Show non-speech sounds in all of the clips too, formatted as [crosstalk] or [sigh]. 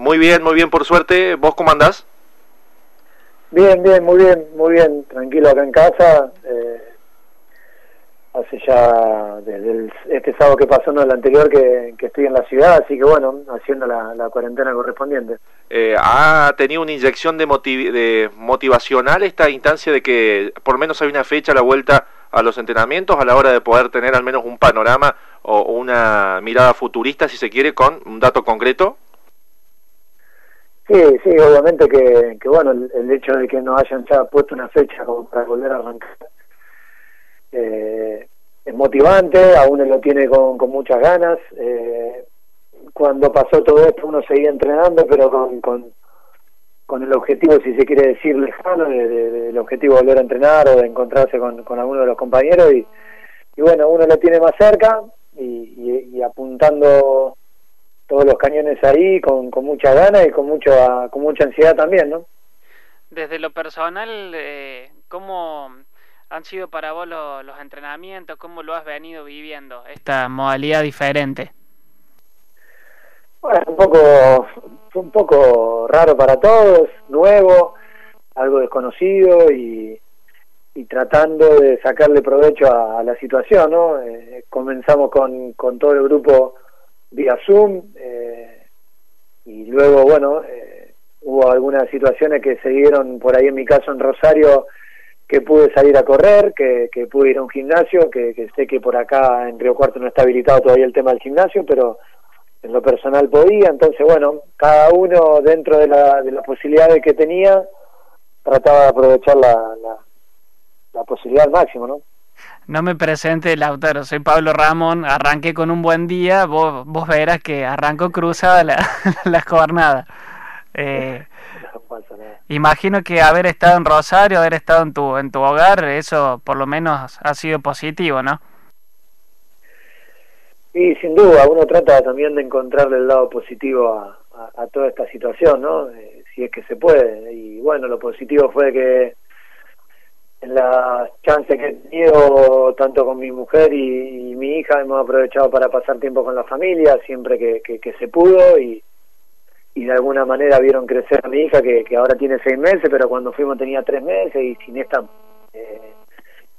Muy bien, muy bien, por suerte. ¿Vos cómo andás? Bien, bien, muy bien, muy bien. Tranquilo acá en casa. Eh, hace ya desde este sábado que pasó, no el anterior, que, estoy en la ciudad, así que bueno, haciendo la, cuarentena correspondiente. Eh, ¿Ha tenido una inyección de, de motivacional esta instancia de que por lo menos hay una fecha a la vuelta a los entrenamientos a la hora de poder tener al menos un panorama o una mirada futurista, si se quiere, con un dato concreto? Sí, sí, obviamente que, que bueno, el, hecho de que no hayan ya puesto una fecha como para volver a arrancar eh, es motivante, a uno lo tiene con, con muchas ganas. Eh, cuando pasó todo esto uno seguía entrenando, pero con, con, con el objetivo, si se quiere decir, lejano, del objetivo de volver a entrenar o de encontrarse con, con alguno de los compañeros. Y, y bueno, uno lo tiene más cerca y, y apuntando todos los cañones ahí con, con mucha gana y con mucho con mucha ansiedad también, ¿no? Desde lo personal, eh, ¿cómo han sido para vos los entrenamientos? ¿Cómo lo has venido viviendo, esta modalidad diferente? Bueno, un poco, fue un poco raro para todos, nuevo, algo desconocido y, y tratando de sacarle provecho a, la situación, ¿no? Eh, comenzamos con, con todo el grupo vía Zoom eh, y luego, bueno, eh, hubo algunas situaciones que se dieron por ahí en mi caso en Rosario que pude salir a correr, que, que pude ir a un gimnasio, que, sé que por acá en Río Cuarto no está habilitado todavía el tema del gimnasio, pero en lo personal podía, entonces bueno, cada uno dentro de, la, de las posibilidades que tenía trataba de aprovechar la, la, la posibilidad al máximo, ¿no? No me presente Lautaro, soy Pablo Ramón, arranqué con un buen día, vos, vos verás que arrancó cruzada la, [laughs] la jornada. Eh, imagino que haber estado en Rosario, haber estado en tu, en tu hogar, eso por lo menos ha sido positivo, ¿no? Y sin duda, uno trata también de encontrarle el lado positivo a, a, toda esta situación, ¿no? Eh, si es que se puede. Y bueno, lo positivo fue que en las chances que he tenido, tanto con mi mujer y, mi hija, hemos aprovechado para pasar tiempo con la familia, siempre que, se pudo, y, y de alguna manera vieron crecer a mi hija, que, ahora tiene seis meses, pero cuando fuimos tenía tres meses, y sin esta, eh,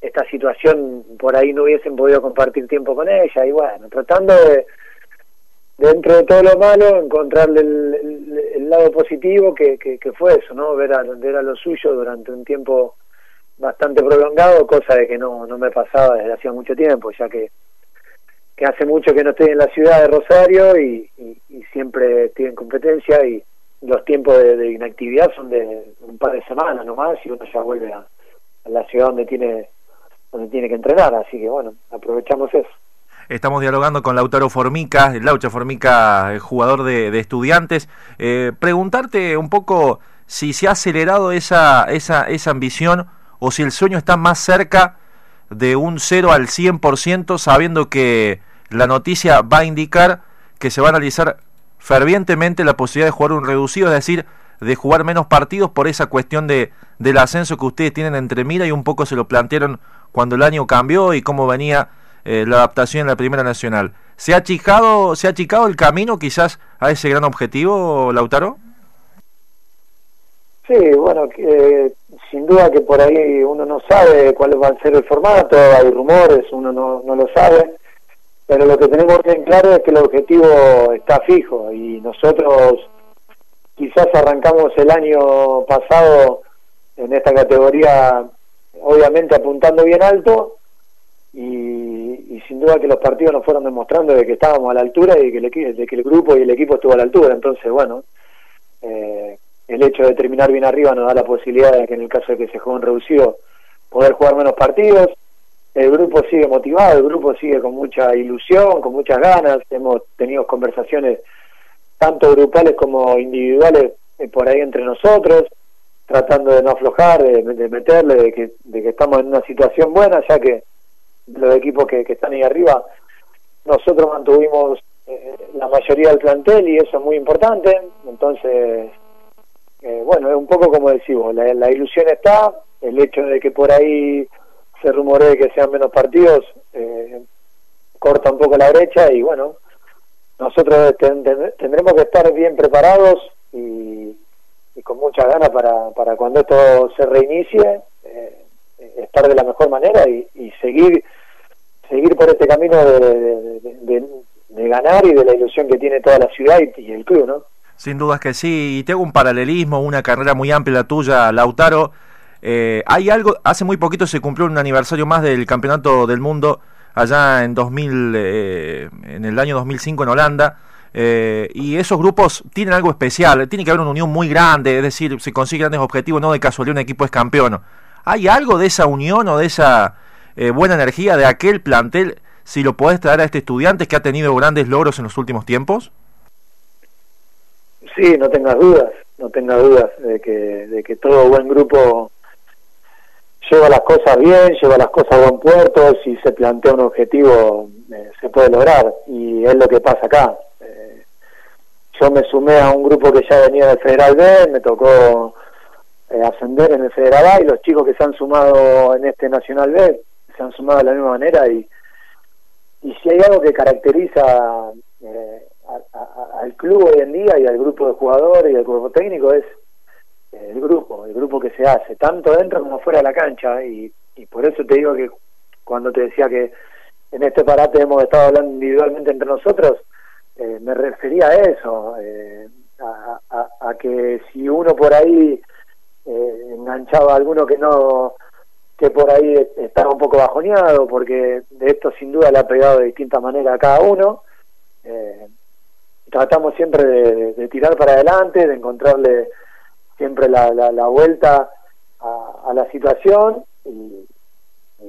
esta situación por ahí no hubiesen podido compartir tiempo con ella, y bueno, tratando de, dentro de todo lo malo, encontrarle el, el, lado positivo que, que, que, fue eso, ¿no? Ver a, ver a lo suyo durante un tiempo bastante prolongado, cosa de que no, no me pasaba desde hacía mucho tiempo, ya que, que hace mucho que no estoy en la ciudad de Rosario y, siempre estoy en competencia y los tiempos de, inactividad son de un par de semanas nomás y uno ya vuelve a, la ciudad donde tiene donde tiene que entrenar, así que bueno, aprovechamos eso. Estamos dialogando con Lautaro Formica, Laucha Formica, jugador de, de estudiantes. Eh, preguntarte un poco si se ha acelerado esa, esa, esa ambición o si el sueño está más cerca de un 0 al 100% sabiendo que la noticia va a indicar que se va a analizar fervientemente la posibilidad de jugar un reducido, es decir, de jugar menos partidos por esa cuestión de, del ascenso que ustedes tienen entre mira y un poco se lo plantearon cuando el año cambió y cómo venía eh, la adaptación en la Primera Nacional. ¿Se ha, achicado, ¿Se ha achicado el camino quizás a ese gran objetivo, Lautaro? Sí, bueno, que sin duda que por ahí uno no sabe cuál va a ser el formato, hay rumores, uno no, no lo sabe, pero lo que tenemos bien claro es que el objetivo está fijo y nosotros quizás arrancamos el año pasado en esta categoría obviamente apuntando bien alto y, y, sin duda que los partidos nos fueron demostrando de que estábamos a la altura y que el, de que el grupo y el equipo estuvo a la altura, entonces bueno, eh, el hecho de terminar bien arriba nos da la posibilidad de que en el caso de que se juegue un reducido poder jugar menos partidos. El grupo sigue motivado, el grupo sigue con mucha ilusión, con muchas ganas. Hemos tenido conversaciones tanto grupales como individuales eh, por ahí entre nosotros, tratando de no aflojar, de, meterle, de que, de que estamos en una situación buena, ya que los equipos que, están ahí arriba, nosotros mantuvimos eh, la mayoría del plantel y eso es muy importante. Entonces, eh, bueno, es un poco como decimos, la, ilusión está, el hecho de que por ahí se rumoree que sean menos partidos eh, corta un poco la brecha y bueno, nosotros tendremos que estar bien preparados y, con muchas ganas para, para cuando esto se reinicie, eh, estar de la mejor manera y, seguir seguir por este camino de, ganar y de la ilusión que tiene toda la ciudad y, el club, ¿no? Sin dudas que sí, y tengo un paralelismo, una carrera muy amplia la tuya, Lautaro. Eh, hay algo, hace muy poquito se cumplió un aniversario más del Campeonato del Mundo allá en 2000, eh, en el año 2005 en Holanda. Eh, y esos grupos tienen algo especial, tiene que haber una unión muy grande, es decir, se consiguen grandes objetivos, no de casualidad un equipo es campeón. ¿Hay algo de esa unión o de esa buena energía de aquel plantel, si lo podés traer a este estudiante que ha tenido grandes logros en los últimos tiempos? Sí, no tengas dudas, no tengas dudas de que, de que todo buen grupo lleva las cosas bien, lleva las cosas a buen puerto, si se plantea un objetivo eh, se puede lograr y es lo que pasa acá. Eh, yo me sumé a un grupo que ya venía del Federal B, me tocó eh, ascender en el Federal A y los chicos que se han sumado en este Nacional B se han sumado de la misma manera y, y si hay algo que caracteriza al club hoy en día y al grupo de jugadores y al grupo técnico es el grupo, el grupo que se hace, tanto dentro como fuera de la cancha, y, por eso te digo que cuando te decía que en este parate hemos estado hablando individualmente entre nosotros, eh, me refería a eso, eh, a, a, que si uno por ahí eh, enganchaba a alguno que no que por ahí estaba un poco bajoneado, porque de esto sin duda le ha pegado de distinta manera a cada uno, tratamos siempre de tirar para adelante, de encontrarle siempre la, la, vuelta a, la situación y,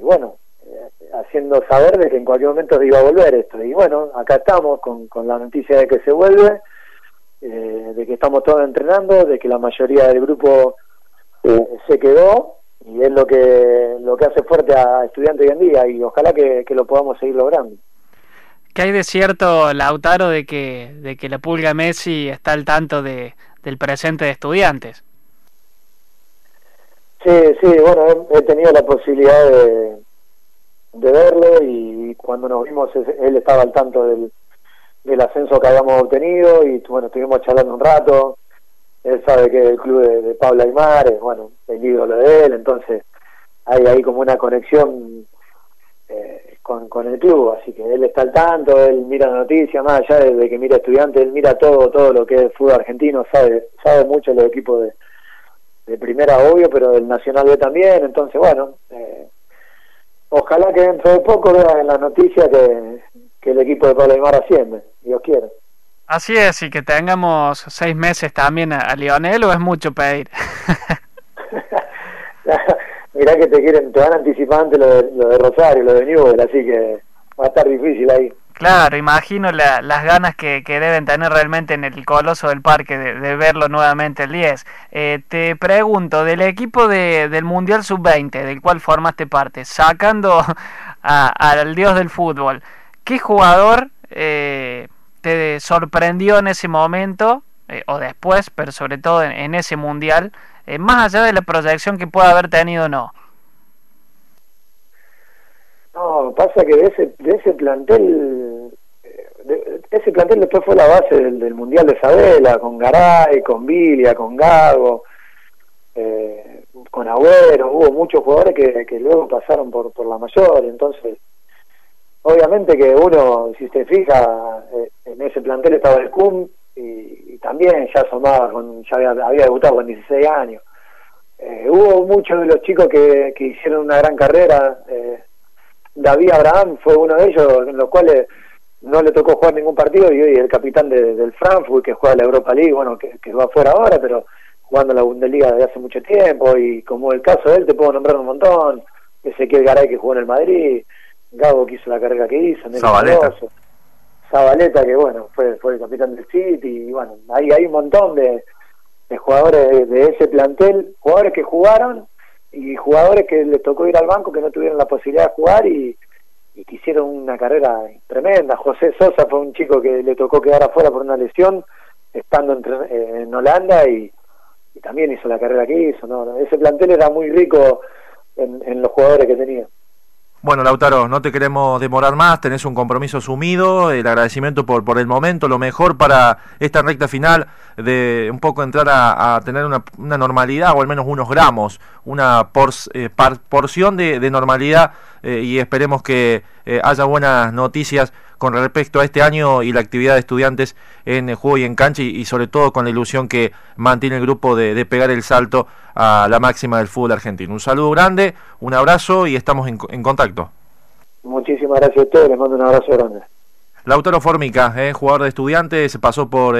bueno, eh, haciendo saber de que en cualquier momento iba a volver esto. Y bueno, acá estamos con, la noticia de que se vuelve, eh, de que estamos todos entrenando, de que la mayoría del grupo eh, se quedó y es lo que lo que hace fuerte a estudiantes hoy en día y ojalá que lo podamos seguir logrando. ¿Qué hay de cierto, Lautaro, de que, de que la pulga Messi está al tanto de, del presente de estudiantes. Sí, sí, bueno, he, tenido la posibilidad de, de verlo y cuando nos vimos él estaba al tanto del, del ascenso que habíamos obtenido y bueno, estuvimos charlando un rato. Él sabe que el club de, Pablo Aymar es, bueno, el ídolo de él, entonces hay ahí como una conexión eh, con, con el club, así que él está al tanto, él mira noticias, más allá de, que mira estudiantes, él mira todo, todo lo que es fútbol argentino, sabe, sabe mucho los equipos de, de primera, obvio, pero del Nacional B también, entonces bueno, eh, ojalá que dentro de poco vean en la noticia que, que el equipo de Pablo Aymar asciende, Dios quiera. Así es, y que tengamos seis meses también a, Lionel, o es mucho pedir. [laughs] mirá que te quieren, te van anticipando lo de, lo de Rosario, lo de Newell, así que va a estar difícil ahí. Claro, imagino las ganas que, deben tener realmente en el Coloso del Parque de, verlo nuevamente el 10. Eh, te pregunto, del equipo de, del Mundial Sub-20, del cual formaste parte, sacando [laughs] al dios del fútbol, ¿qué jugador eh, te sorprendió en ese momento, eh, o después, pero sobre todo en ese Mundial, eh, más allá de la proyección que pueda haber tenido no. No, pasa que de ese, de ese plantel, eh, ese plantel después fue la base del, Mundial de Sabela, con Garay, con Vilia, con Gago, con Agüero, hubo muchos jugadores que, luego pasaron por, por la mayor, entonces obviamente que uno, si se fija, en ese plantel estaba el CUM, y, también ya asomaba, con, ya había, había debutado con 16 años. Eh, hubo muchos de los chicos que, que hicieron una gran carrera. Eh, David Abraham fue uno de ellos, en los cuales no le tocó jugar ningún partido y hoy el capitán del Frankfurt que juega la Europa League, bueno, que, que va afuera ahora, pero jugando la Bundesliga desde hace mucho tiempo y como el caso de él te puedo nombrar un montón, Ezequiel Garay que jugó en el Madrid, Gago que hizo la carrera que hizo, Zabaleta. Zabaleta, que bueno, fue, fue el capitán del City, y bueno, ahí hay un montón de, jugadores de, ese plantel, jugadores que jugaron y jugadores que les tocó ir al banco que no tuvieron la posibilidad de jugar y, que hicieron una carrera tremenda. José Sosa fue un chico que le tocó quedar afuera por una lesión, estando en, en Holanda y, también hizo la carrera que hizo. ¿no? Ese plantel era muy rico en, en los jugadores que tenía. Bueno, Lautaro, no te queremos demorar más, tenés un compromiso asumido, el agradecimiento por, por el momento, lo mejor para esta recta final de un poco entrar a, tener una, normalidad o al menos unos gramos, una eh, porción de, normalidad eh, y esperemos que eh, haya buenas noticias con respecto a este año y la actividad de estudiantes en juego y en cancha y, sobre todo con la ilusión que mantiene el grupo de, pegar el salto a la máxima del fútbol argentino. Un saludo grande, un abrazo y estamos en, contacto. Muchísimas gracias a todos, les mando un abrazo grande. Lautaro Formica, jugador de estudiantes, se pasó por...